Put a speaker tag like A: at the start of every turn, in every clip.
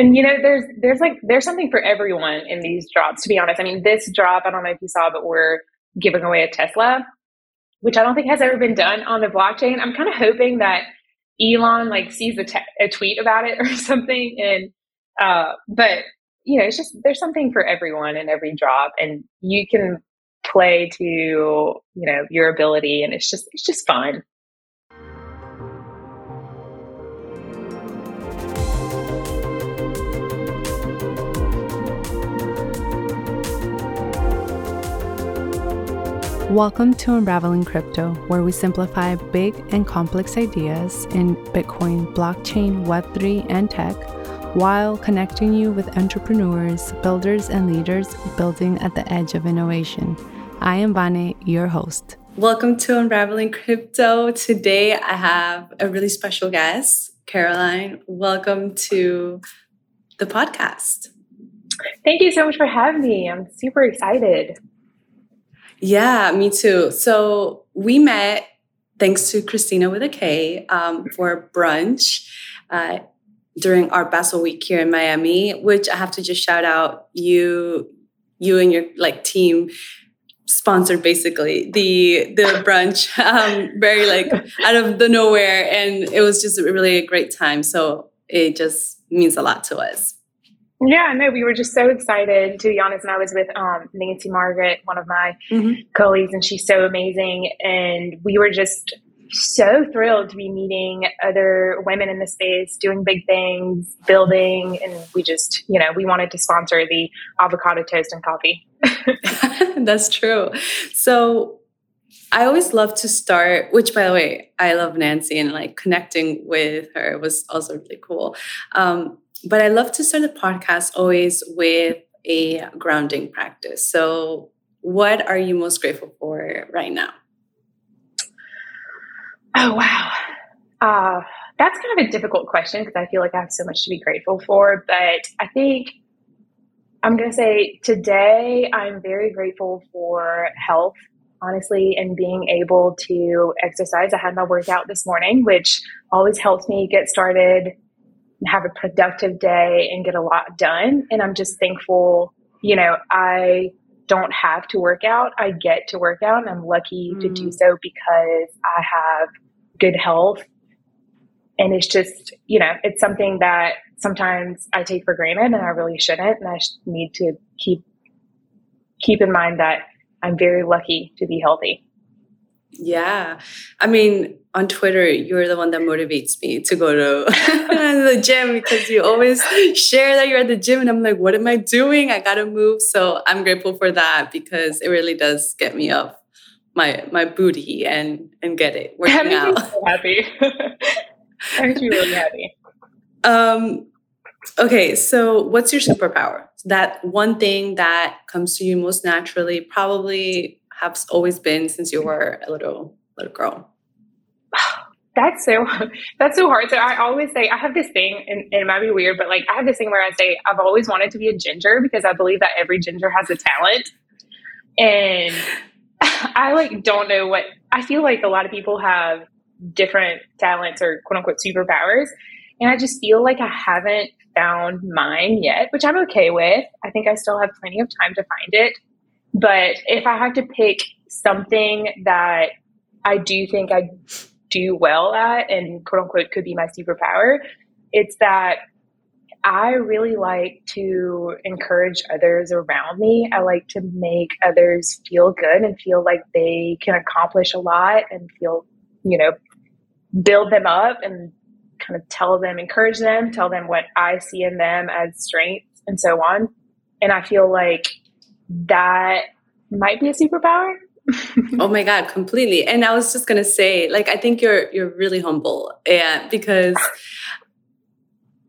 A: and you know, there's there's like there's something for everyone in these drops. To be honest, I mean, this drop I don't know if you saw, but we're giving away a Tesla, which I don't think has ever been done on the blockchain. I'm kind of hoping that Elon like sees a, te- a tweet about it or something, and uh, but you know, it's just there's something for everyone in every drop, and you can play to you know your ability, and it's just it's just fun.
B: Welcome to Unraveling Crypto, where we simplify big and complex ideas in Bitcoin, blockchain, Web3, and tech, while connecting you with entrepreneurs, builders, and leaders building at the edge of innovation. I am Vane, your host.
C: Welcome to Unraveling Crypto. Today I have a really special guest, Caroline. Welcome to the podcast.
A: Thank you so much for having me. I'm super excited.
C: Yeah, me too. So we met thanks to Christina with a K um, for brunch uh, during our Basel week here in Miami, which I have to just shout out you, you and your like team sponsored basically. The the brunch um, very like out of the nowhere and it was just really a great time. So it just means a lot to us
A: yeah, no, we were just so excited to be honest. And I was with um, Nancy Margaret, one of my mm-hmm. colleagues, and she's so amazing. And we were just so thrilled to be meeting other women in the space, doing big things, building, and we just, you know, we wanted to sponsor the avocado toast and coffee.
C: That's true. So I always love to start, which by the way, I love Nancy and like connecting with her was also really cool. Um, but I love to start the podcast always with a grounding practice. So, what are you most grateful for right now?
A: Oh, wow. Uh, that's kind of a difficult question because I feel like I have so much to be grateful for. But I think I'm going to say today I'm very grateful for health, honestly, and being able to exercise. I had my workout this morning, which always helps me get started have a productive day and get a lot done. And I'm just thankful, you know, I don't have to work out. I get to work out and I'm lucky mm. to do mm. so because I have good health. And it's just, you know, it's something that sometimes I take for granted and I really shouldn't. And I need to keep, keep in mind that I'm very lucky to be healthy.
C: Yeah. I mean, on Twitter, you're the one that motivates me to go to the gym because you always share that you're at the gym. And I'm like, what am I doing? I got to move. So I'm grateful for that because it really does get me up my my booty and and get it working
A: out. So happy. I'm really happy.
C: Um, okay, so what's your superpower? That one thing that comes to you most naturally, probably has always been since you were a little little girl?
A: That's so that's so hard. So I always say I have this thing, and, and, it might be weird, but like I have this thing where I say I've always wanted to be a ginger because I believe that every ginger has a talent, and I like don't know what I feel like. A lot of people have different talents or quote unquote superpowers, and I just feel like I haven't found mine yet, which I'm okay with. I think I still have plenty of time to find it. But if I had to pick something that I do think I do well at and quote unquote could be my superpower, it's that I really like to encourage others around me. I like to make others feel good and feel like they can accomplish a lot and feel, you know, build them up and kind of tell them, encourage them, tell them what I see in them as strengths and so on. And I feel like that might be a superpower.
C: oh my god, completely. And I was just gonna say, like, I think you're you're really humble, yeah, because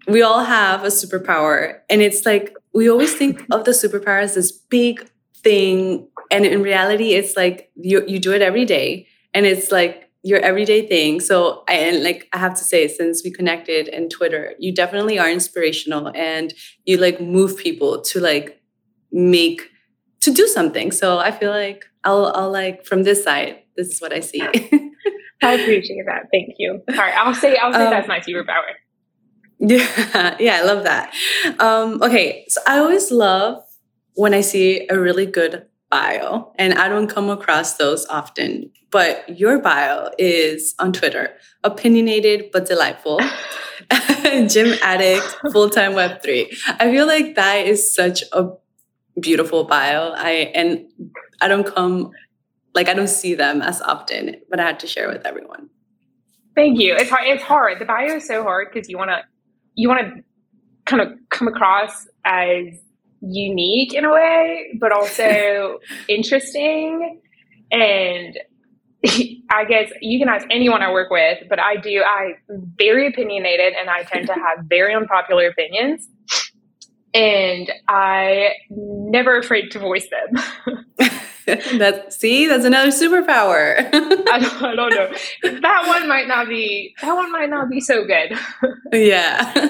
C: we all have a superpower, and it's like we always think of the superpower as this big thing, and in reality, it's like you you do it every day, and it's like your everyday thing. So, and like I have to say, since we connected in Twitter, you definitely are inspirational, and you like move people to like make to do something. So I feel like I'll, I'll like from this side, this is what I see.
A: I appreciate that. Thank you. All right. I'll say, I'll say um, that's my superpower.
C: Yeah, yeah, I love that. Um, okay, so I always love when I see a really good bio, and I don't come across those often. But your bio is on Twitter, opinionated but delightful. Gym addict, full time Web three. I feel like that is such a beautiful bio. I and I don't come like I don't see them as often, but I had to share with everyone.
A: Thank you. It's hard. It's hard. The bio is so hard because you want to you want to kind of come across as unique in a way, but also interesting. And I guess you can ask anyone I work with, but I do. I'm very opinionated, and I tend to have very unpopular opinions. And I never afraid to voice them.
C: that see, that's another superpower.
A: I, don't, I don't know. That one might not be. That one might not be so good.
C: yeah.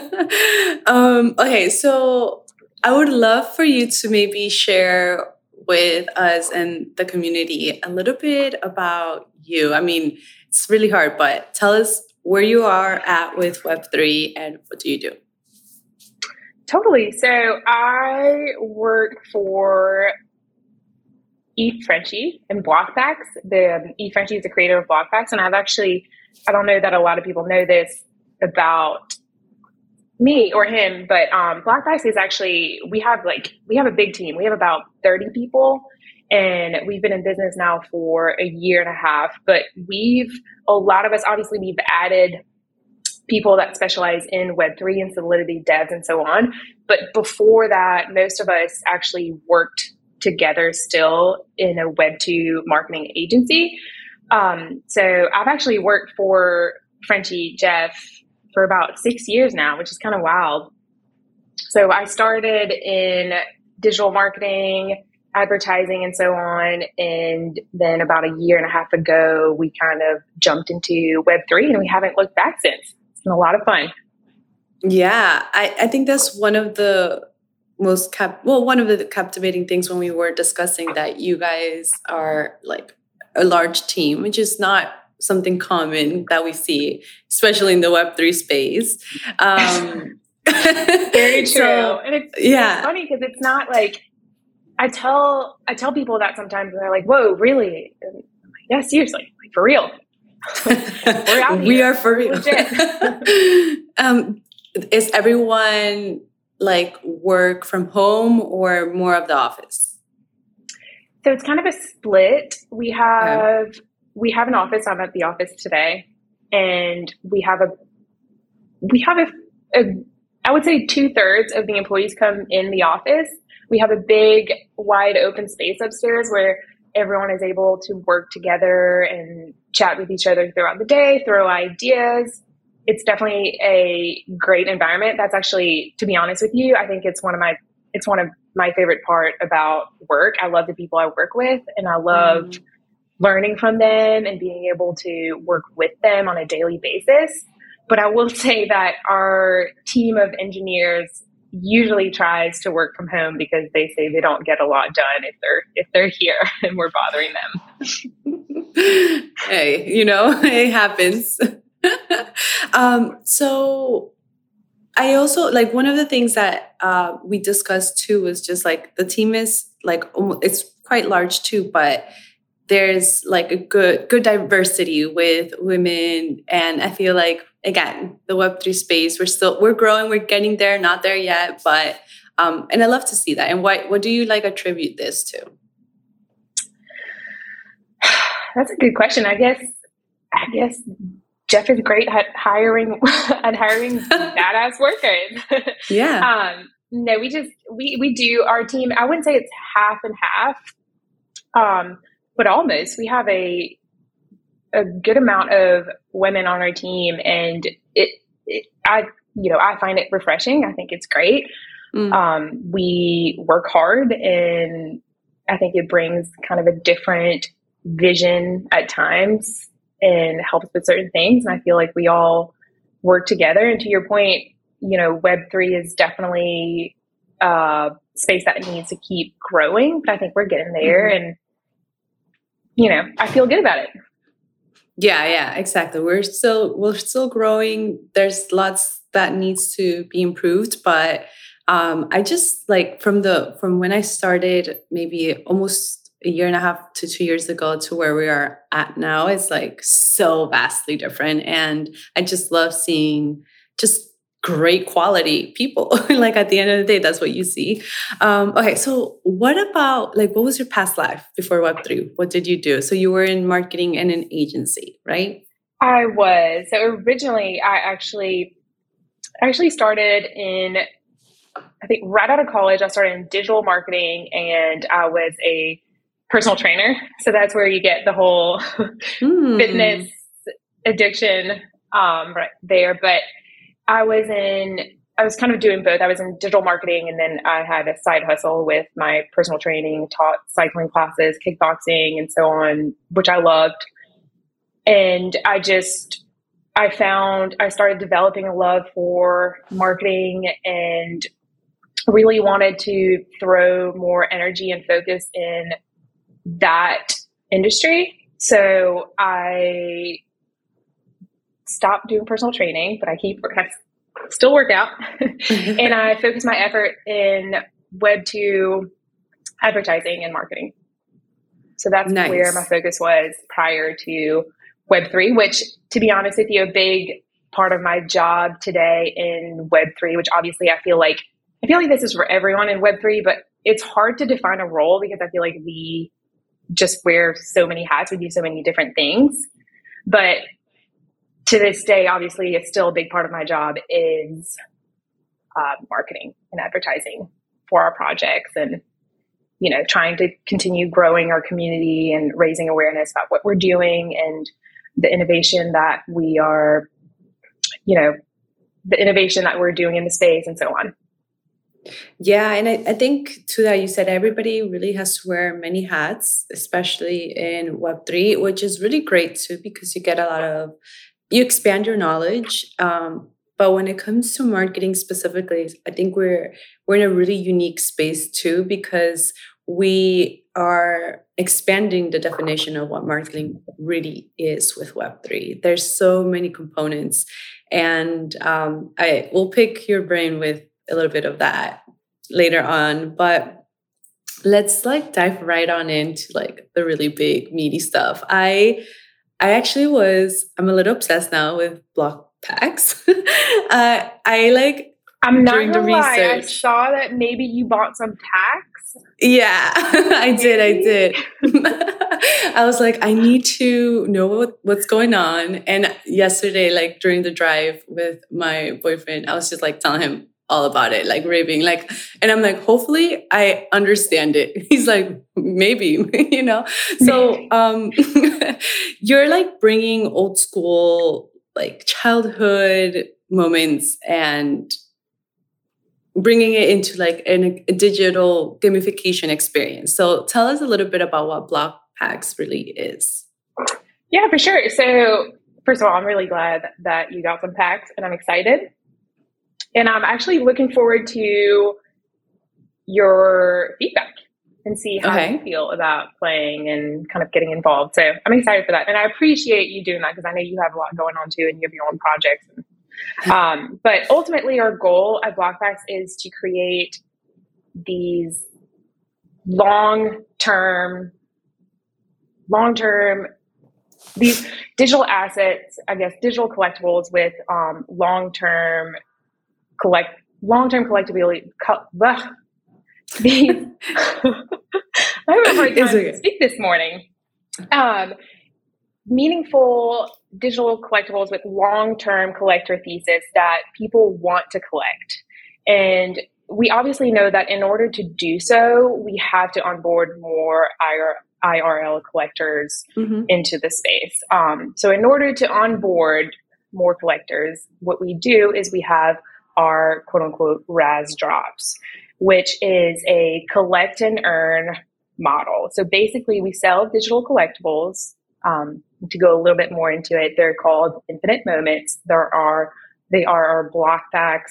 C: Um, okay, so I would love for you to maybe share with us and the community a little bit about you. I mean, it's really hard, but tell us where you are at with Web3 and what do you do?
A: Totally. So I work for E Frenchie and Blokpax. The um, E Frenchie is the creator of Blokpax, and I've actually I don't know that a lot of people know this about me or him, but um, Blokpax is actually we have like we have a big team. We have about thirty people, and we've been in business now for a year and a half. But we've a lot of us obviously we've added people that specialize in Web3 and Solidity devs and so on. But before that, most of us actually worked together still in a Web2 marketing agency. Um, so I've actually worked for Frenchie Jeff for about six years now, which is kind of wild. So I started in digital marketing, advertising, and so on. And then about a year and a half ago, we kind of jumped into Web3 and we haven't looked back since. Been a lot of fun.
C: Yeah, I, I think that's one of the most cap well one of the captivating things when we were discussing that you guys are like a large team which is not something common that we see especially in the web3 space. Um
A: very true. so, and it's, yeah. it's funny because it's not like i tell i tell people that sometimes and they're like whoa really? Like, yeah seriously like for real
C: we are for real um is everyone like work from home or more of the office?
A: So it's kind of a split. We have okay. we have an office. I'm at the office today, and we have a we have a, a I would say two thirds of the employees come in the office. We have a big, wide open space upstairs where everyone is able to work together and chat with each other throughout the day, throw ideas, it's definitely a great environment. That's actually, to be honest with you, I think it's one of my it's one of my favorite part about work. I love the people I work with, and I love mm. learning from them and being able to work with them on a daily basis. But I will say that our team of engineers usually tries to work from home because they say they don't get a lot done if they're if they're here and we're bothering
C: them. hey, you know, it happens. um, so I also like one of the things that uh, we discussed too was just like the team is like it's quite large too, but there's like a good good diversity with women, and I feel like again the Web three space we're still we're growing, we're getting there, not there yet, but um, and I love to see that. And what what do you like attribute this to?
A: That's a good question. I guess I guess Jeff is great at hiring at hiring badass workers.
C: Yeah.
A: um, no, we just we we do our team. I wouldn't say it's half and half, um, but almost. We have a a good amount of women on our team, and it, it I you know I find it refreshing. I think it's great. Mm. Um, we work hard, and I think it brings kind of a different vision at times and helps with certain things. And I feel like we all work together. And to your point, you know, Web3 is definitely a space that needs to keep growing, but I think we're getting there. Mm-hmm. And, you know, I feel good about it.
C: Yeah, yeah, exactly. We're still we're still growing. There's lots that needs to be improved, but um, I just like from the from when I started, maybe almost a year and a half to two years ago to where we are at now, it's like so vastly different, and I just love seeing just great quality people. like at the end of the day, that's what you see. Um, okay, so what about like what was your past life before Web three? What did you do? So you were in marketing and an agency, right?
A: I was. So originally, I actually I actually started in I think right out of college. I started in digital marketing, and I was a personal trainer. So that's where you get the whole mm. fitness addiction um, right there. But I was in, I was kind of doing both. I was in digital marketing and then I had a side hustle with my personal training, taught cycling classes, kickboxing, and so on, which I loved. And I just, I found I started developing a love for marketing and really wanted to throw more energy and focus in that industry. So I stopped doing personal training, but I keep I still work out, and I focus my effort in Web two advertising and marketing. So that's nice. where my focus was prior to Web three, which, to be honest with you, a big part of my job today in Web three, which obviously I feel like I feel like this is for everyone in Web three, but it's hard to define a role because I feel like we just wear so many hats, we do so many different things. But to this day, obviously, it's still a big part of my job is uh, marketing and advertising for our projects and you know trying to continue growing our community and raising awareness about what we're doing and the innovation that we are you know the innovation that we're doing in the space and so on.
C: Yeah and I, I think to that you said everybody really has to wear many hats especially in web3 which is really great too because you get a lot of you expand your knowledge um, but when it comes to marketing specifically i think we're we're in a really unique space too because we are expanding the definition of what marketing really is with web3 there's so many components and um, i will pick your brain with a little bit of that later on but let's like dive right on into like the really big meaty stuff. I I actually was, I'm a little obsessed now with block packs. uh, I like,
A: I'm not gonna lie, I saw that maybe you bought some packs.
C: Yeah, I did. I did. I was like, I need to know what, what's going on. And yesterday, like during the drive with my boyfriend, I was just like telling him, all about it, like raving, like, and I'm like, hopefully I understand it. He's like, maybe, you know? So, um, you're like bringing old school, like childhood moments and bringing it into like an, a digital gamification experience. So tell us a little bit about what Block Packs really is.
A: Yeah, for sure. So first of all, I'm really glad that you got some packs and I'm excited. And I'm actually looking forward to your feedback and see how okay. you feel about playing and kind of getting involved. So I'm excited for that. And I appreciate you doing that because I know you have a lot going on too and you have your own projects. Um, but ultimately, our goal at Blokpax is to create these long term, long term, these digital assets, I guess, digital collectibles with um, long term collect long-term collectability. Co- these, I have a hard time to speak this morning. Um, meaningful digital collectibles with long-term collector thesis that people want to collect, and we obviously know that in order to do so, we have to onboard more IR, IRL collectors mm-hmm. into the space. Um, so, in order to onboard more collectors, what we do is we have our quote unquote RAS drops, which is a collect and earn model. So basically, we sell digital collectibles. Um, to go a little bit more into it, they're called infinite moments. There are they are our Blokpax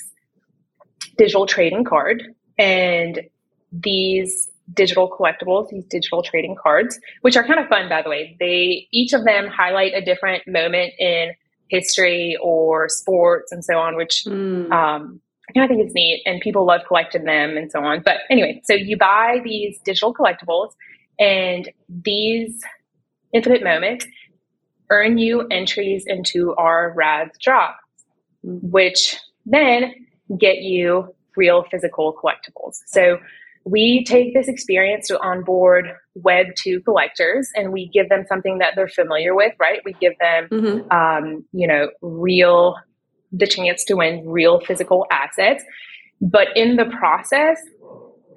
A: digital trading card, and these digital collectibles, these digital trading cards, which are kind of fun by the way. They each of them highlight a different moment in history or sports and so on, which mm. um, I think it's neat and people love collecting them and so on. But anyway, so you buy these digital collectibles and these infinite moments earn you entries into our RAS drop, which then get you real physical collectibles. So we take this experience to onboard Web 2 collectors and we give them something that they're familiar with, right? We give them, mm-hmm. um, you know, real, the chance to win real physical assets. But in the process,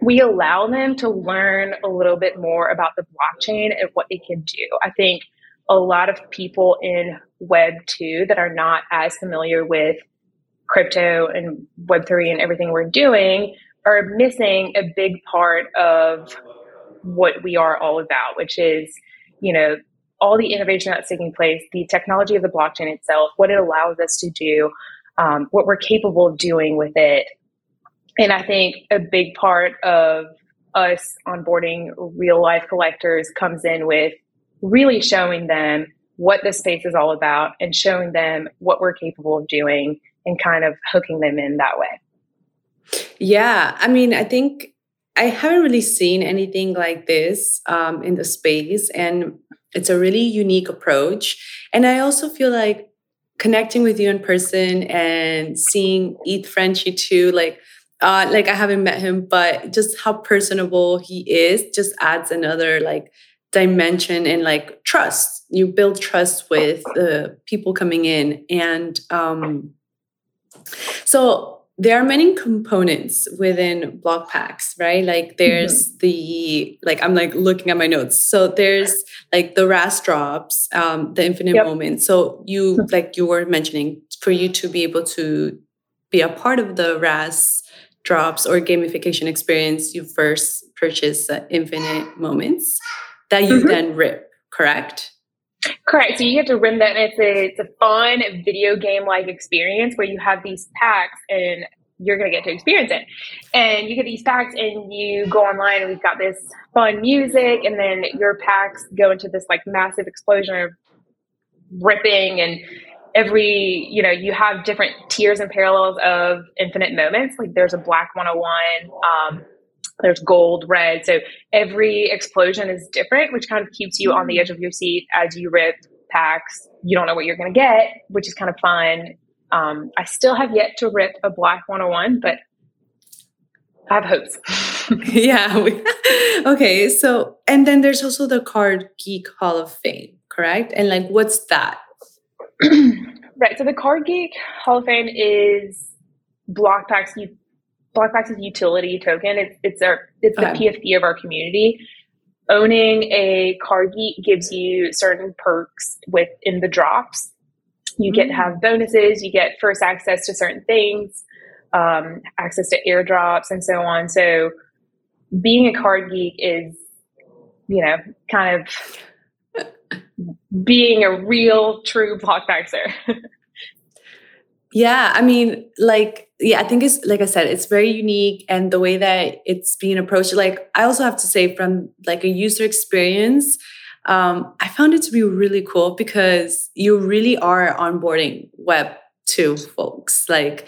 A: we allow them to learn a little bit more about the blockchain and what it can do. I think a lot of people in Web 2 that are not as familiar with crypto and Web3 and everything we're doing are missing a big part of what we are all about, which is, you know, all the innovation that's taking place, the technology of the blockchain itself, what it allows us to do, um, what we're capable of doing with it. And I think a big part of us onboarding real life collectors comes in with really showing them what this space is all about and showing them what we're capable of doing and kind of hooking them in that way.
C: Yeah, I mean, I think I haven't really seen anything like this um, in the space, and it's a really unique approach. And I also feel like connecting with you in person and seeing ethFRENCHIE too, like. Uh, like I haven't met him, but just how personable he is just adds another like dimension and like trust. You build trust with the people coming in, and um, so there are many components within Blokpax right like there's mm-hmm. the like i'm like looking at my notes so there's like the ras drops um the infinite yep. moment so you hmm. like you were mentioning for you to be able to be a part of the ras drops or gamification experience you first purchase the infinite moments that you mm-hmm. then rip correct
A: Correct. So you get to rim that, and it's a it's a fun video game like experience where you have these packs, and you're going to get to experience it. And you get these packs, and you go online, and we've got this fun music, and then your packs go into this like massive explosion of ripping, and every you know you have different tiers and parallels of infinite moments. Like there's a black 101. Um, there's gold, red. So every explosion is different, which kind of keeps you on the edge of your seat as you rip packs. You don't know what you're going to get, which is kind of fun. Um, I still have yet to rip a black 101, but I have hopes.
C: yeah. okay. So, and then there's also the Card Geek Hall of Fame, correct? And like, what's that?
A: right. So the Card Geek Hall of Fame is Blokpax you Blokpax' utility token. It's it's our it's the okay. PFP of our community. Owning a card geek gives you certain perks within the drops. You mm-hmm. get to mm. have bonuses. You get first access to certain things, um, access to airdrops, and so on. So, being a card geek is, you know, kind of being a real, true Blokpaxer.
C: Yeah, I mean, like, yeah, I think it's like I said, it's very unique, and the way that it's being approached. Like, I also have to say, from like a user experience, um, I found it to be really cool because you really are onboarding Web two folks. Like,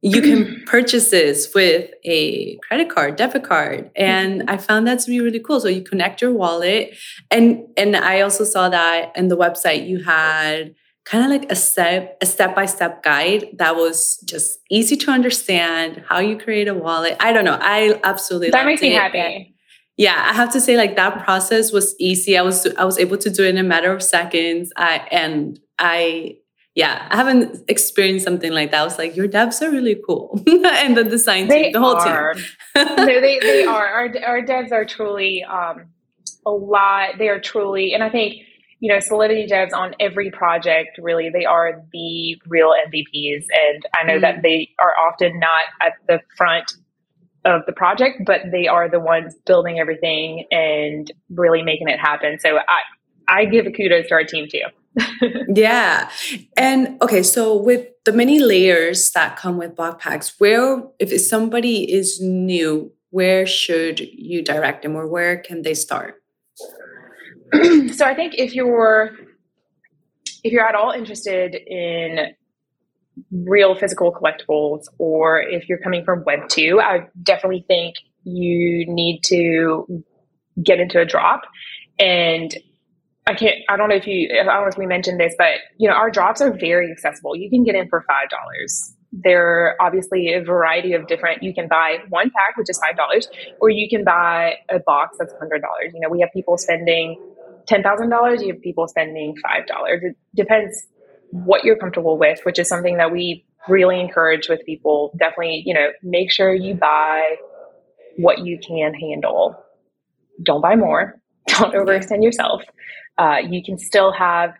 C: you can purchase this with a credit card, debit card, and mm-hmm. I found that to be really cool. So you connect your wallet, and and I also saw that in the website you had kind of like a step a step by step guide that was just easy to understand how you create a wallet. I don't know. I absolutely
A: that makes me happy.
C: Yeah, I have to say like that process was easy. I was I was able to do it in a matter of seconds. I and I yeah, I haven't experienced something like that. I was like, your devs are really cool, and the design they team, the whole
A: are.
C: team.
A: no, they they are. Our our devs are truly um, a lot. They are truly, and I think you know, Solidity devs on every project, really, they are the real MVPs. And I know mm that they are often not at the front of the project, but they are the ones building everything and really making it happen. So I, I give a kudos to our team too.
C: yeah. And okay, so with the many layers that come with Blokpax, where if somebody is new, where should you direct them or where can they start?
A: so I think if you're if you're at all interested in real physical collectibles or if you're coming from web 2 i definitely think you need to get into a drop and I can't, I don't know if you, I don't know if we mentioned this, but you know, our drops are very accessible. You can get in for $5. There are obviously a variety of different, you can buy one pack, which is $5, or you can buy a box that's $100. You know, we have people spending $10,000, you have people spending $5. It depends what you're comfortable with, which is something that we really encourage with people. Definitely, you know, make sure you buy what you can handle. Don't buy more. Don't overextend yourself. Uh, you can still have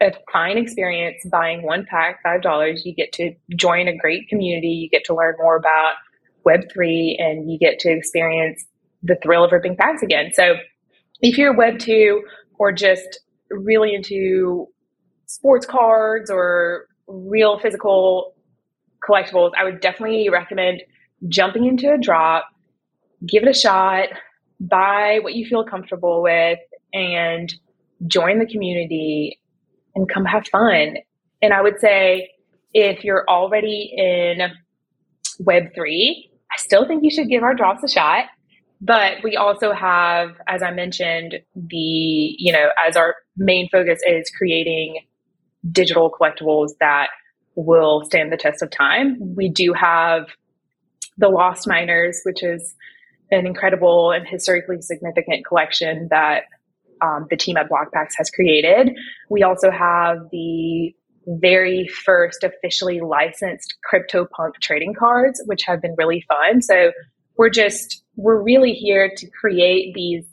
A: a fine experience buying one pack, five dollars. You get to join a great community. You get to learn more about Web three, and you get to experience the thrill of ripping packs again. So, if you're Web two or just really into sports cards or real physical collectibles, I would definitely recommend jumping into a drop, give it a shot, buy what you feel comfortable with, and join the community and come have fun. And I would say if you're already in Web3, I still think you should give our drops a shot. But we also have, as I mentioned, the, you know, as our main focus is creating digital collectibles that will stand the test of time. We do have the Lost Miners, which is an incredible and historically significant collection that um, the team at Blokpax has created. We also have the very first officially licensed CryptoPunk trading cards, which have been really fun. So we're just, we're really here to create these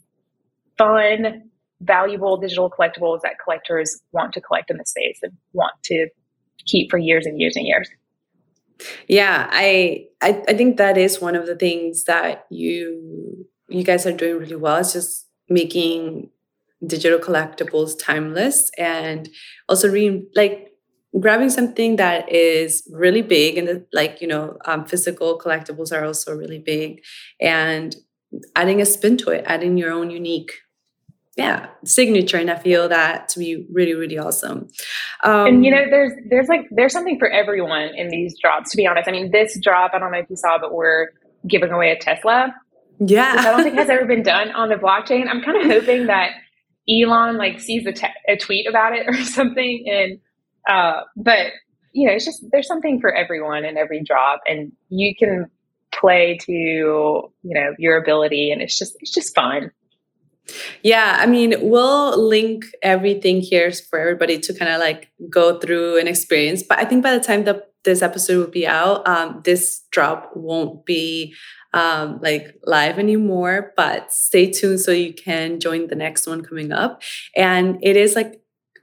A: fun, valuable digital collectibles that collectors want to collect in the space and want to keep for years and years and years.
C: Yeah, I, I I think that is one of the things that you you guys are doing really well. It's just making digital collectibles timeless and also re- like grabbing something that is really big and like you know um, physical collectibles are also really big and adding a spin to it adding your own unique yeah signature. And i feel that to be really really awesome.
A: Um, and you know there's there's like there's something for everyone in these drops to be honest. I mean this drop i don't know if you saw but we're giving away a tesla
C: yeah.
A: i don't think has ever been done on the blockchain. I'm kind of hoping that elon like sees a, te- a tweet about it or something and uh but you know it's just there's something for everyone in every job, and you can play to you know your ability and it's just it's just fun
C: yeah, I mean, we'll link everything here for everybody to kind of like go through and experience. But I think by the time that this episode will be out, um, this drop won't be um, like live anymore. But stay tuned so you can join the next one coming up. And it is like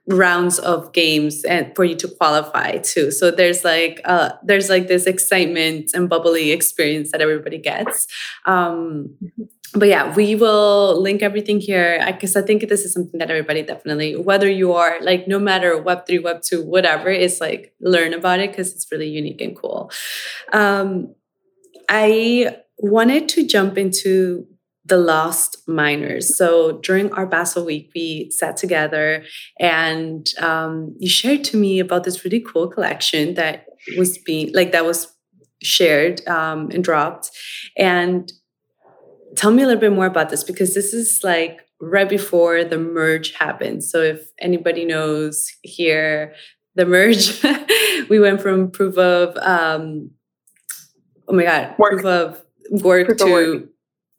C: rounds of games and for you to qualify too. So there's like uh there's like this excitement and bubbly experience that everybody gets. Um mm-hmm. but yeah, we will link everything here. Because I think this is something that everybody definitely, whether you are like no matter Web three, Web two, whatever, is like learn about it because it's really unique and cool. Um, I wanted to jump into the lost miners. So during our Basel week, we sat together and um, you shared to me about this really cool collection that was being like that was shared um, and dropped, and tell me a little bit more about this because this is like right before the merge happened. So if anybody knows here, the merge, we went from proof of um, oh my god,
A: work.
C: proof of work
A: proof
C: to
A: of work.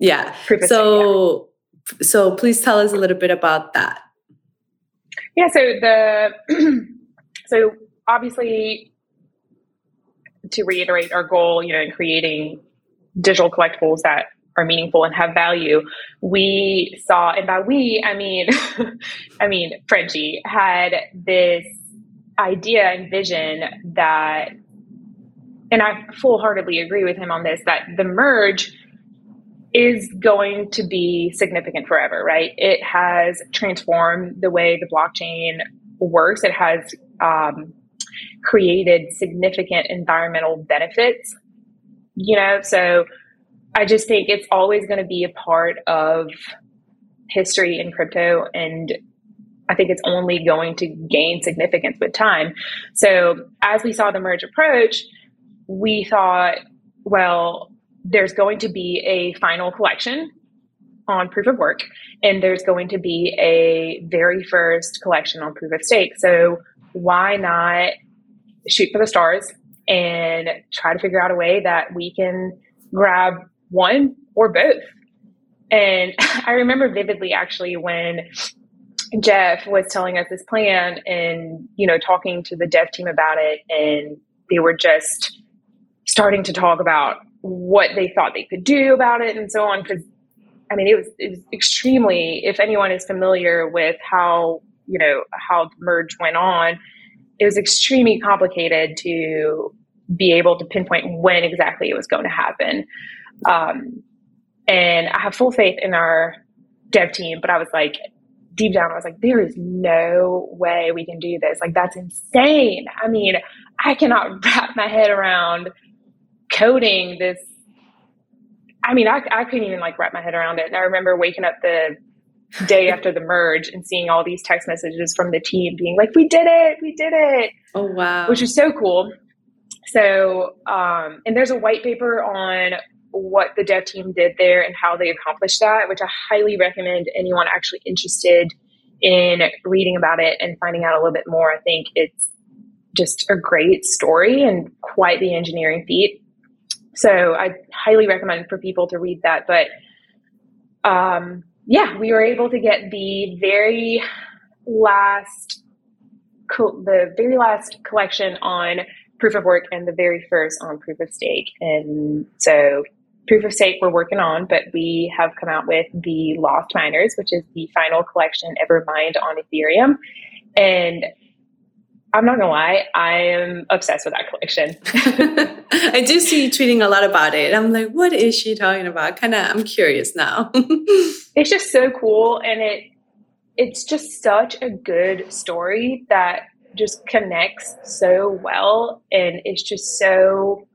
C: Yeah. So yeah. so please tell us a little bit about that.
A: Yeah. So the so obviously to reiterate our goal, you know, in creating digital collectibles that are meaningful and have value, we saw, and by we, I mean, I mean, Frenchie had this idea and vision that, and I full heartedly agree with him on this, that the merge is going to be significant forever, right? It has transformed the way the blockchain works. It has um, created significant environmental benefits, you know, so I just think it's always going to be a part of history in crypto. And I think it's only going to gain significance with time. So as we saw the merge approach, we thought, well, there's going to be a final collection on proof of work, and there's going to be a very first collection on proof of stake. So why not shoot for the stars and try to figure out a way that we can grab one or both? And I remember vividly actually when Jeff was telling us this plan and, you know, talking to the dev team about it. And they were just starting to talk about what they thought they could do about it and so on. Because, I mean, it was, it was extremely, if anyone is familiar with how, you know, how the merge went on, it was extremely complicated to be able to pinpoint when exactly it was going to happen. Um, and I have full faith in our dev team, but I was like, deep down, I was like, there is no way we can do this. Like, that's insane. I mean, I cannot wrap my head around coding this. I mean, I, I couldn't even like wrap my head around it. And I remember waking up the day after the merge and seeing all these text messages from the team being like, we did it, we did it.
C: Oh, wow.
A: Which is so cool. So, um, and there's a white paper on what the dev team did there and how they accomplished that, which I highly recommend anyone actually interested in reading about it and finding out a little bit more. I think it's just a great story and quite the engineering feat. So I highly recommend for people to read that. But um, yeah, we were able to get the very last, co- the very last collection on proof of work and the very first on proof of stake. And so proof of stake we're working on, but we have come out with the Lost Miners, which is the final collection ever mined on Ethereum. And I'm not gonna lie, I am obsessed with that collection.
C: I do see you tweeting a lot about it. I'm like, what is she talking about? Kind of, I'm curious now.
A: it's just so cool, and it it's just such a good story that just connects so well, and it's just so.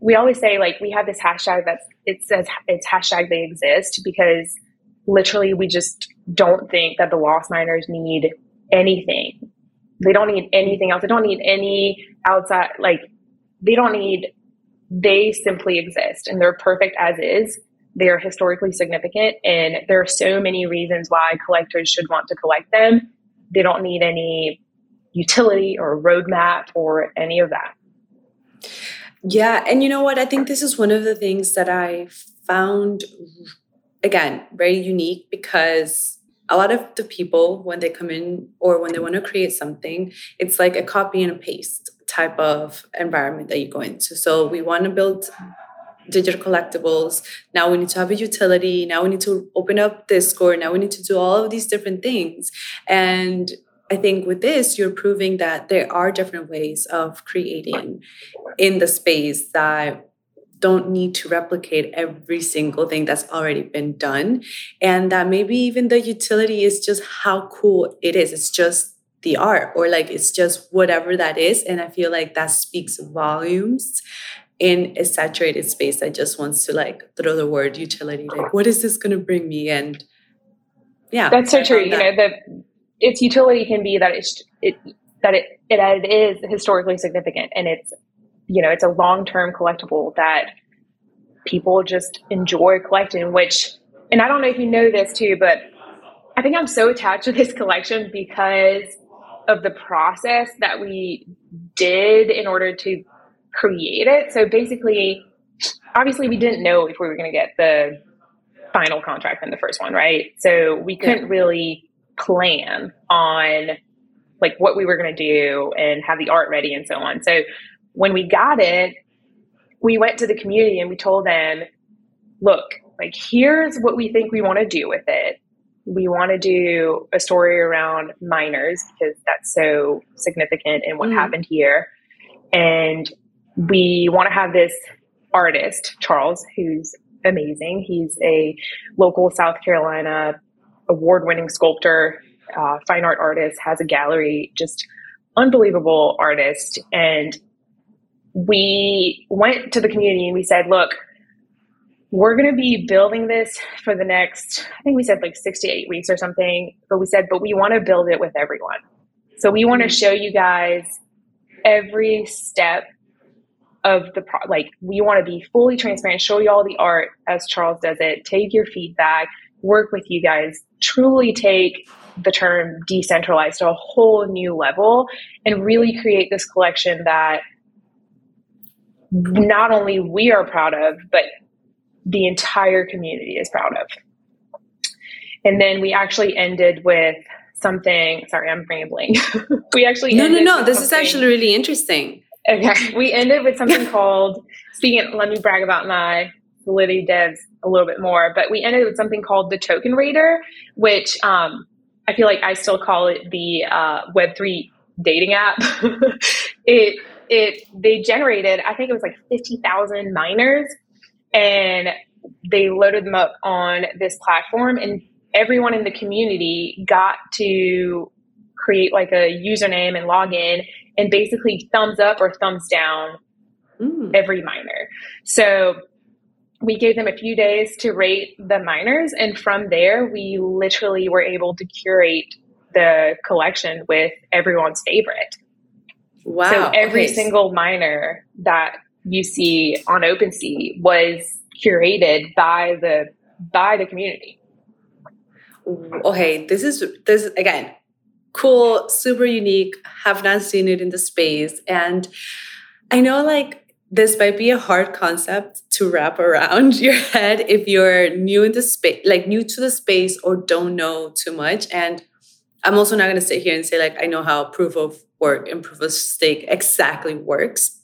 A: We always say like we have this hashtag that's it says it's hashtag they exist because literally we just don't think that the lost miners need anything. They don't need anything else. They don't need any outside like they don't need they simply exist and they're perfect as is. They're historically significant and there are so many reasons why collectors should want to collect them. They don't need any utility or roadmap or any of that.
C: Yeah. And you know what? I think this is one of the things that I found, again, very unique because a lot of the people, when they come in or when they want to create something, it's like a copy and a paste type of environment that you go into. So we want to build digital collectibles. Now we need to have a utility. Now we need to open up Discord. Now we need to do all of these different things. And I think with this, you're proving that there are different ways of creating in the space that don't need to replicate every single thing that's already been done. And that maybe even the utility is just how cool it is. It's just the art, or like it's just whatever that is. And I feel like that speaks volumes in a saturated space that just wants to like throw the word utility. Like, what is this going to bring me? And yeah,
A: that's so true. You know, the its utility can be that it's it that it, it, it is historically significant and it's you know it's a long-term collectible that people just enjoy collecting which and i don't know if you know this too but i think i'm so attached to this collection because of the process that we did in order to create it so basically obviously we didn't know if we were going to get the final contract in the first one right so we couldn't really plan on like what we were going to do and have the art ready and so on. So when we got it, we went to the community and we told them, look, like here's what we think we want to do with it. We want to do a story around miners because that's so significant in what mm. happened here. And we want to have this artist, Charles, who's amazing. He's a local South Carolina award winning sculptor, uh, fine art artist, has a gallery, just unbelievable artist. And we went to the community and we said, look, we're going to be building this for the next, I think we said like six to eight weeks or something, but we said, but we want to build it with everyone. So we want to show you guys every step of the pro- like we want to be fully transparent show you all the art as charles does it take your feedback work with you guys truly take the term decentralized to a whole new level and really create this collection that not only we are proud of but the entire community is proud of and then we actually ended with something sorry i'm rambling we actually
C: no no no this is actually really interesting
A: Okay. We ended with something called, speaking, let me brag about my Solidity devs a little bit more, but we ended with something called the Token Raider, which um, I feel like I still call it the uh, Web3 dating app. it, it, they generated, I think it was like 50,000 miners and they loaded them up on this platform and everyone in the community got to create like a username and log in and basically thumbs up or thumbs down mm. every miner. So we gave them a few days to rate the miners, and from there, we literally were able to curate the collection with everyone's favorite. Wow. So every okay. single miner that you see on OpenSea was curated by the by the community.
C: Oh, okay, this is this again cool, super unique, have not seen it in the space. And I know like this might be a hard concept to wrap around your head if you're new in the space, like new to the space or don't know too much. And I'm also not going to sit here and say like I know how proof of work and proof of stake exactly works,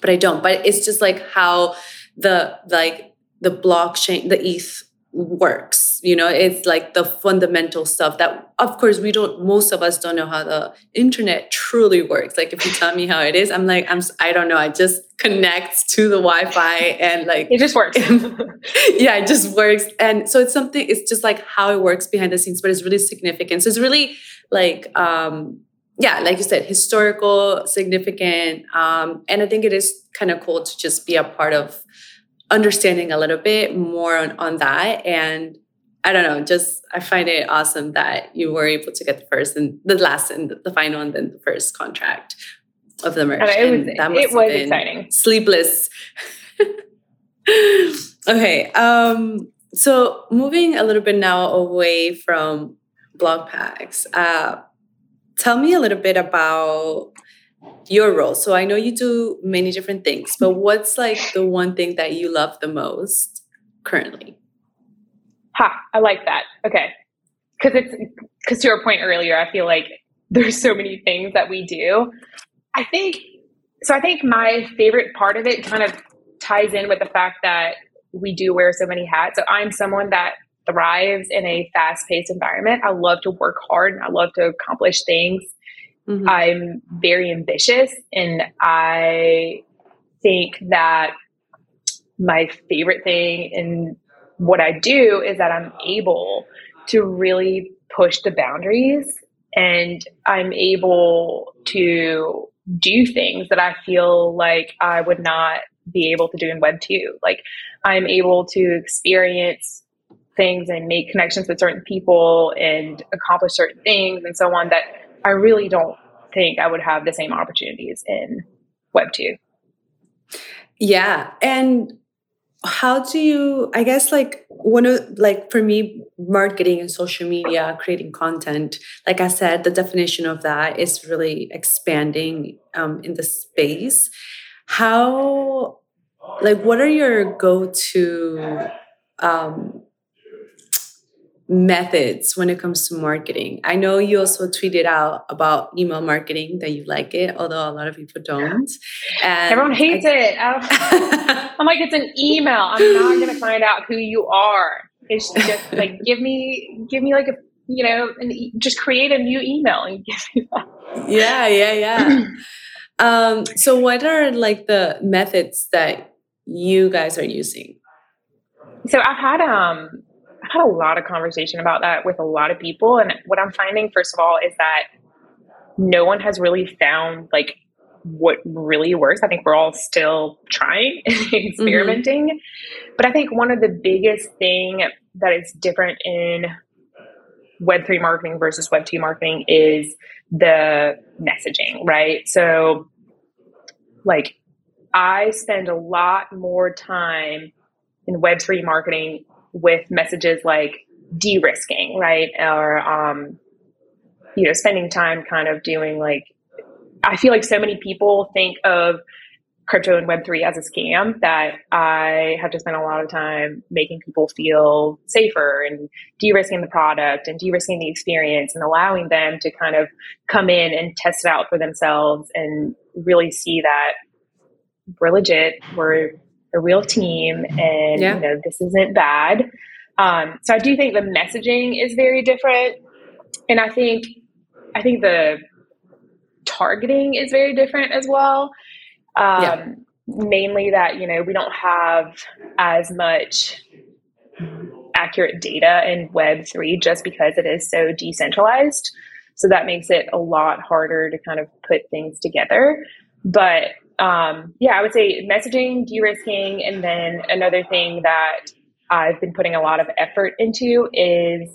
C: but I don't. But it's just like how the like the blockchain, the ETH works you know? It's like the fundamental stuff that of course we don't most of us don't know how the internet truly works. Like if you tell me how it is i'm like i'm i don't know. I just connect to the wi-fi and like
A: it just works.
C: Yeah it just works. And so it's something it's just like how it works behind the scenes but it's really significant. So it's really like um yeah like you said historical significant um and i think it is kind of cool to just be a part of understanding a little bit more on, on that and I don't know, just I find it awesome that you were able to get the first and the last and the final and then the first contract of the merge.
A: it was, that it was exciting.
C: Sleepless. okay. Um, so moving a little bit now away from Blokpax, uh, tell me a little bit about your role. So I know you do many different things, but what's like the one thing that you love the most currently?
A: Ha, I like that. Okay. Cause it's, cause to your point earlier, I feel like there's so many things that we do. I think, so I think my favorite part of it kind of ties in with the fact that we do wear so many hats. So I'm someone that thrives in a fast paced environment. I love to work hard and I love to accomplish things Mm-hmm. I'm very ambitious and I think that my favorite thing in what I do is that I'm able to really push the boundaries and I'm able to do things that I feel like I would not be able to do in Web 2. Like I'm able to experience things and make connections with certain people and accomplish certain things and so on that I really don't think I would have the same opportunities in Web 2.
C: Yeah. And how do you, I guess, like, one of, like, for me, marketing and social media, creating content, like I said, the definition of that is really expanding um, in the space. How, like, what are your go to um, methods when it comes to marketing. I know you also tweeted out about email marketing that you like it, although a lot of people don't.
A: And Everyone hates I, it. I'm like, it's an email. I'm not going to find out who you are. It's just like, give me, give me like a, you know, an, just create a new email and give me that.
C: Yeah, yeah, yeah. um, so what are like the methods that you guys are using?
A: So I've had um had a lot of conversation about that with a lot of people. And what I'm finding, first of all, is that no one has really found like what really works. I think we're all still trying experimenting. Mm-hmm. But I think one of the biggest thing that is different in Web3 marketing versus Web2 marketing is the messaging, right? So, like, I spend a lot more time in Web3 marketing with messages like de risking, right? Or, um, you know, spending time kind of doing like, I feel like so many people think of crypto and Web3 as a scam that I have to spend a lot of time making people feel safer and de risking the product and de risking the experience and allowing them to kind of come in and test it out for themselves and really see that we're legit, we're a real team, and yeah. you know, this isn't bad. Um, so I do think the messaging is very different. And I think I think the targeting is very different as well. Um, yeah. Mainly that, you know, we don't have as much accurate data in Web3 just because it is so decentralized. So that makes it a lot harder to kind of put things together. But um, yeah, I would say messaging, de risking, and then another thing that I've been putting a lot of effort into is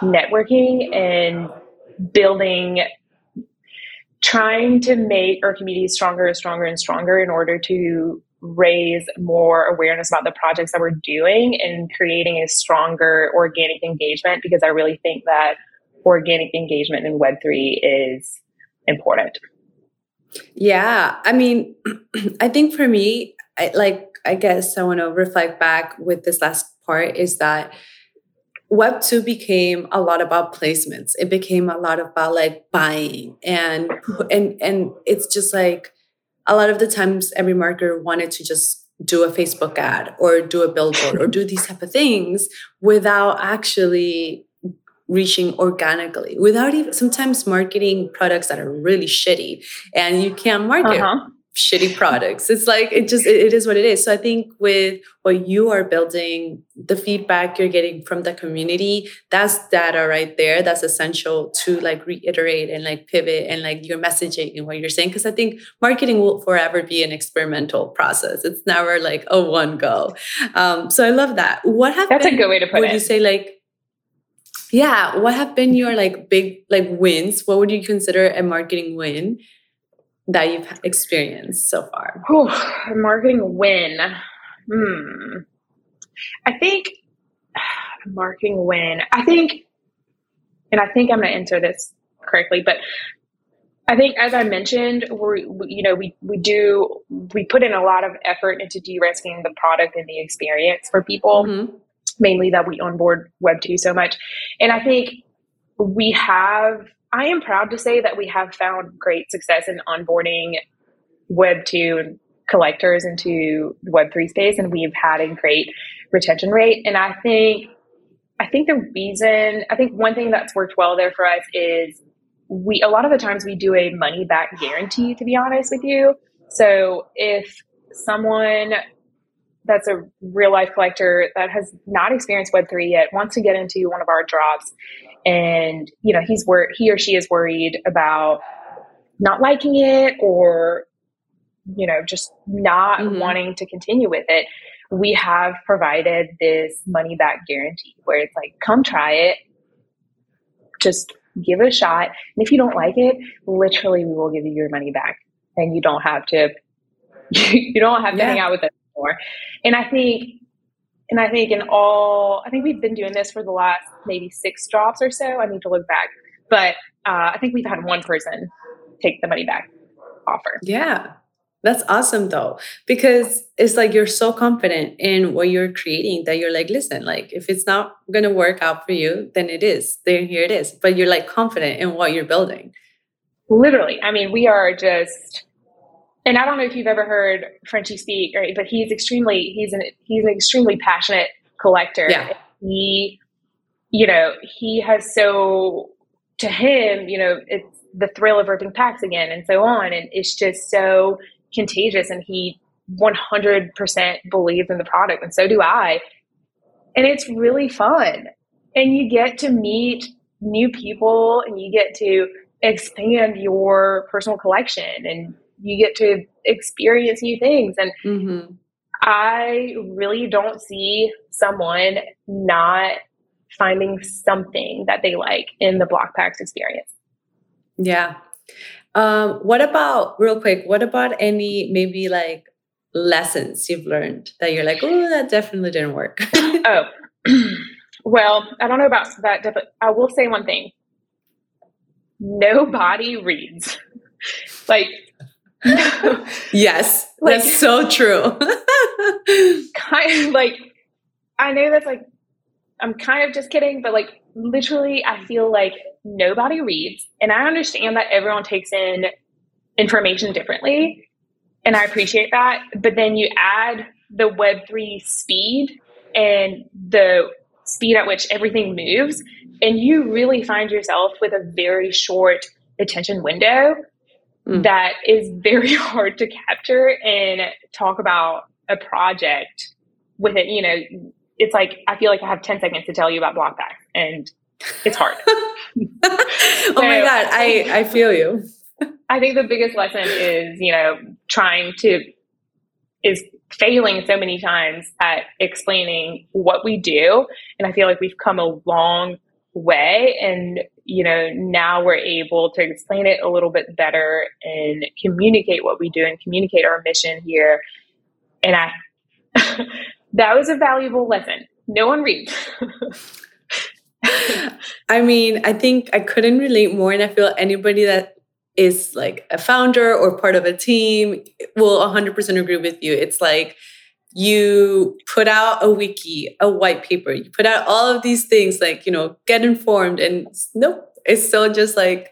A: networking and building trying to make our community stronger and stronger and stronger in order to raise more awareness about the projects that we're doing and creating a stronger organic engagement because I really think that organic engagement in Web3 is important.
C: Yeah. I mean, I think for me, I, like, I guess I want to reflect back with this last part is that Web 2 became a lot about placements. It became a lot about like buying and and and it's just like a lot of the times every marketer wanted to just do a Facebook ad or do a billboard or do these type of things without actually reaching organically without even sometimes marketing products that are really shitty and you can't market uh-huh shitty products. It's like it just it, it is what it is. So I think with what you are building, the feedback you're getting from the community, that's data right there. That's essential to like reiterate and like pivot and like your messaging and what you're saying. Cause I think marketing will forever be an experimental process. It's never like a one go. Um, so I love that. What have
A: that's
C: been,
A: a good way to put it.
C: would
A: it.
C: you say like yeah, what have been your like big like wins? What would you consider a marketing win? that you've experienced so far?
A: Whew, marketing win. Hmm. I think marketing win. I think, and I think I'm going to answer this correctly, but I think, as I mentioned, we, you know, we we do we put in a lot of effort into de-risking the product and the experience for people, mm-hmm. Mainly that we onboard Web two so much, and I think we have I am proud to say that we have found great success in onboarding Web 2 collectors into the Web 3 space, and we've had a great retention rate. And I think, I think the reason, I think one thing that's worked well there for us is we, a lot of the times we do a money back guarantee, to be honest with you. So if someone that's a real life collector that has not experienced Web3 yet wants to get into one of our drops. And you know he's wor- he or she is worried about not liking it or you know just not mm-hmm. wanting to continue with it. We have provided this money back guarantee where it's like come try it. Just give it a shot. And if you don't like it literally we will give you your money back and you don't have to you don't have to yeah. hang out with us and i think and I think in all, I think we've been doing this for the last maybe six drops or so. I need to look back, but uh, I think we've had one person take the money back offer.
C: Yeah. That's awesome though, because it's like you're so confident in what you're creating that you're like, listen, like if it's not going to work out for you, then it is. Then here it is. But you're like confident in what you're building.
A: Literally. I mean, we are just and I don't know if you've ever heard Frenchie speak, right? But he's extremely he's an he's an extremely passionate collector.
C: Yeah.
A: He, you know, he has so to him, you know, it's the thrill of ripping packs again and so on, and it's just so contagious. And he 100% believes in the product, and so do I. And it's really fun, and you get to meet new people, and you get to expand your personal collection and you get to experience new things. And mm-hmm. I really don't see someone not finding something that they like in the Blokpax experience.
C: Yeah. Um, what about real quick? What about any maybe like lessons you've learned that you're like, oh, that definitely didn't work?
A: oh, well, I don't know about that, but I will say one thing. Nobody reads. like,
C: yes, like, that's so true.
A: kind of like, I know that's like, I'm kind of just kidding, but like, literally, I feel like nobody reads. And I understand that everyone takes in information differently. And I appreciate that. But then you add the Web3 speed and the speed at which everything moves, and you really find yourself with a very short attention window mm. that is very hard to capture and talk about a project with it. You know, it's like I feel like I have 10 seconds to tell you about Blokpax, and it's hard.
C: oh my God, I, I feel you.
A: I think the biggest lesson is, you know, trying to, is failing so many times at explaining what we do. And I feel like we've come a long way. And, you know, now we're able to explain it a little bit better and communicate what we do and communicate our mission here. And I, that was a valuable lesson. No one reads.
C: I mean, I think I couldn't relate more. And I feel anybody that is like a founder or part of a team will 100% agree with you. It's like you put out a wiki, a white paper, you put out all of these things like, you know, get informed and nope, it's still just like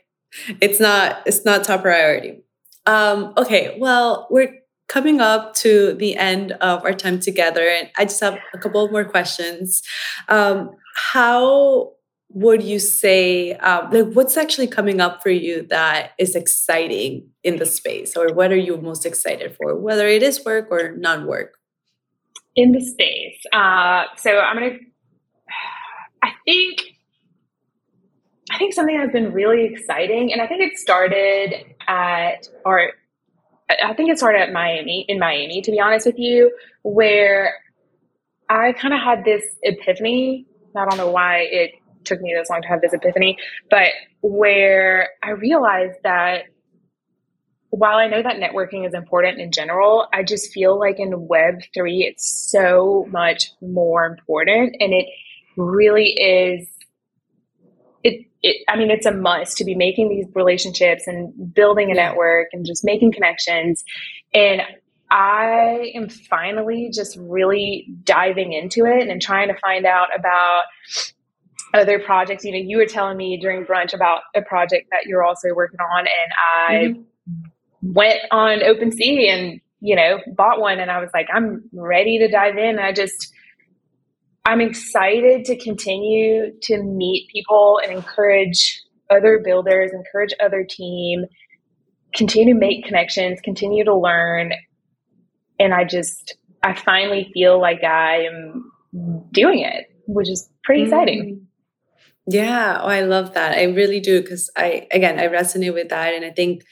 C: it's not it's not top priority. Um okay, well, we're coming up to the end of our time together and I just have a couple more questions. Um how would you say um, like what's actually coming up for you that is exciting in the space or what are you most excited for whether it is work or non-work
A: in the space uh, so i'm gonna i think i think something that's been really exciting and i think it started at or i think it started at miami in miami to be honest with you where i kind of had this epiphany. I don't know why it took me this long to have this epiphany, but where I realized that while I know that networking is important in general, I just feel like in Web3, it's so much more important. And it really is, it, it, I mean, it's a must to be making these relationships and building a network and just making connections. And I am finally just really diving into it and trying to find out about other projects. You know, you were telling me during brunch about a project that you're also working on, and I mm-hmm. Went on OpenSea and you know bought one, and I was like, I'm ready to dive in. I just I'm excited to continue to meet people and encourage other builders, encourage other team, continue to make connections, continue to learn. And I just, I finally feel like I am doing it, which is pretty exciting. Mm-hmm.
C: Yeah, oh, I love that. I really do because I again I resonate with that, and I think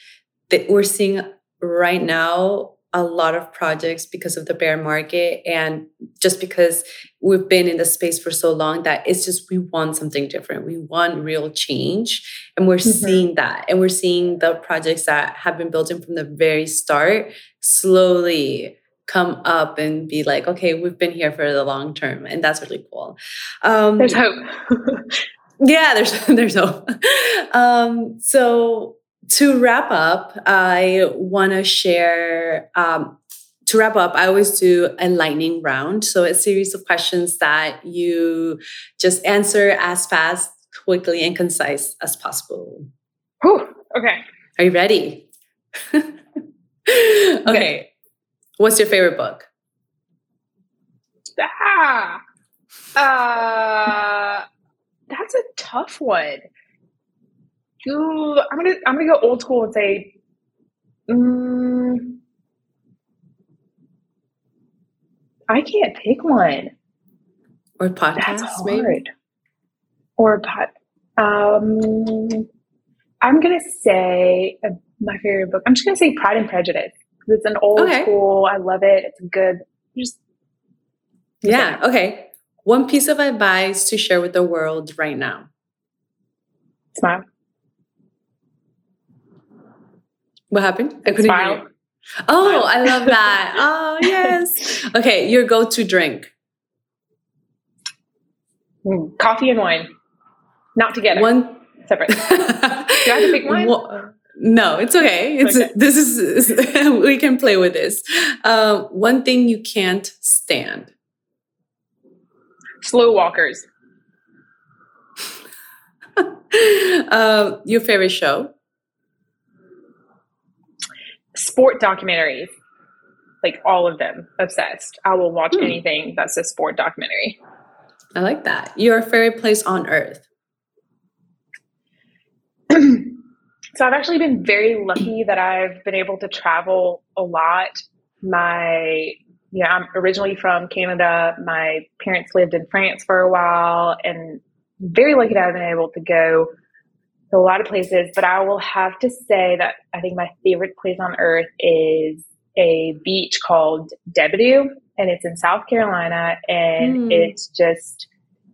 C: that we're seeing right now a lot of projects because of the bear market and just because we've been in the space for so long that it's just we want something different. We want real change. And we're mm-hmm. seeing that. And we're seeing the projects that have been built in from the very start slowly come up and be like okay we've been here for the long term. And that's really cool.
A: Um, there's hope.
C: Yeah, there's there's hope. Um, so to wrap up, I want to share. Um, to wrap up, I always do a lightning round. So a series of questions that you just answer as fast, quickly, and concise as possible.
A: Whew, okay.
C: Are you ready? okay. okay. What's your favorite book?
A: Ah. Uh that's a tough one. Ooh, I'm gonna I'm gonna go old school and say, um, I can't pick one.
C: Or podcast,
A: That's hard. Maybe? Or pot. Um, I'm gonna say uh, my favorite book. I'm just gonna say Pride and Prejudice because it's an old
C: Okay.
A: school. I love it. It's good. Just
C: Yeah. Okay. One piece of advice to share with the world right now.
A: smile.
C: What happened? I couldn't
A: Smile.
C: hear. you. Oh. I love that. Oh, yes. Okay, your go-to drink.
A: Mm, Coffee and wine, not together.
C: One.
A: separate.
C: Do
A: I have to pick one?
C: No, it's okay. It's
A: Okay.
C: this is we can play with this. Uh, one thing you can't stand.
A: Slow walkers.
C: uh, your favorite show.
A: Sport documentaries. Like all of them. Obsessed. I will watch
C: Hmm.
A: anything that's a sport documentary.
C: I like that. Your favorite place on earth.
A: so I've actually been very lucky that I've been able to travel a lot. My yeah, I'm originally from Canada. My parents lived in France for a while and very lucky that I've been able to go to a lot of places. But I will have to say that I think my favorite place on earth is a beach called DeBordieu and it's in South Carolina and
C: Hmm.
A: it's just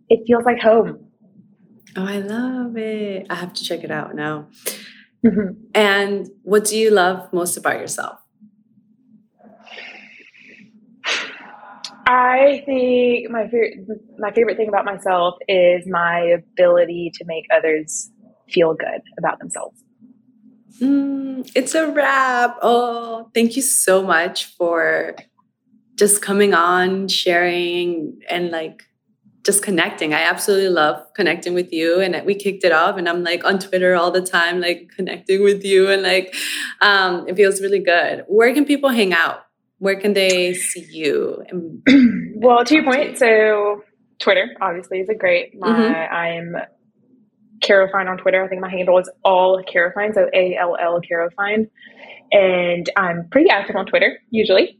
A: it feels like home.
C: Oh, I love it. I have to check it out now.
A: Mhm.
C: And what do you love most about yourself?
A: I think my favorite my favorite thing about myself is my ability to make others feel good about themselves.
C: Mm, it's a wrap. Oh, thank you so much for just coming on, sharing, and like just connecting. I absolutely love connecting with you. And we kicked it off, and I'm like on Twitter all the time, like connecting with you, and like um, it feels really good. Where can people hang out? Where can they see you? And
A: well, to your point, so Twitter obviously is a great. My
C: Mhm.
A: I'm Carofine on Twitter. I think my handle is all Carofine, so A L L Carofine, and I'm pretty active on Twitter usually.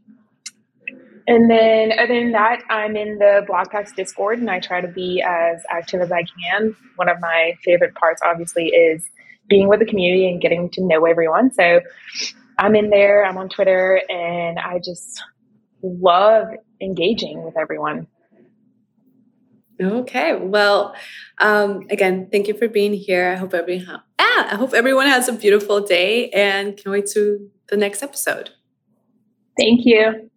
A: And then, other than that, I'm in the Blog Discord, and I try to be as active as I can. One of my favorite parts, obviously, is being with the community and getting to know everyone. So, I'm in there. I'm on Twitter, and I just love engaging with everyone.
C: Okay. Well, um, again, thank you for being here. I hope everyone, ah, I hope everyone has a beautiful day and can't wait to the next episode.
A: Thank you.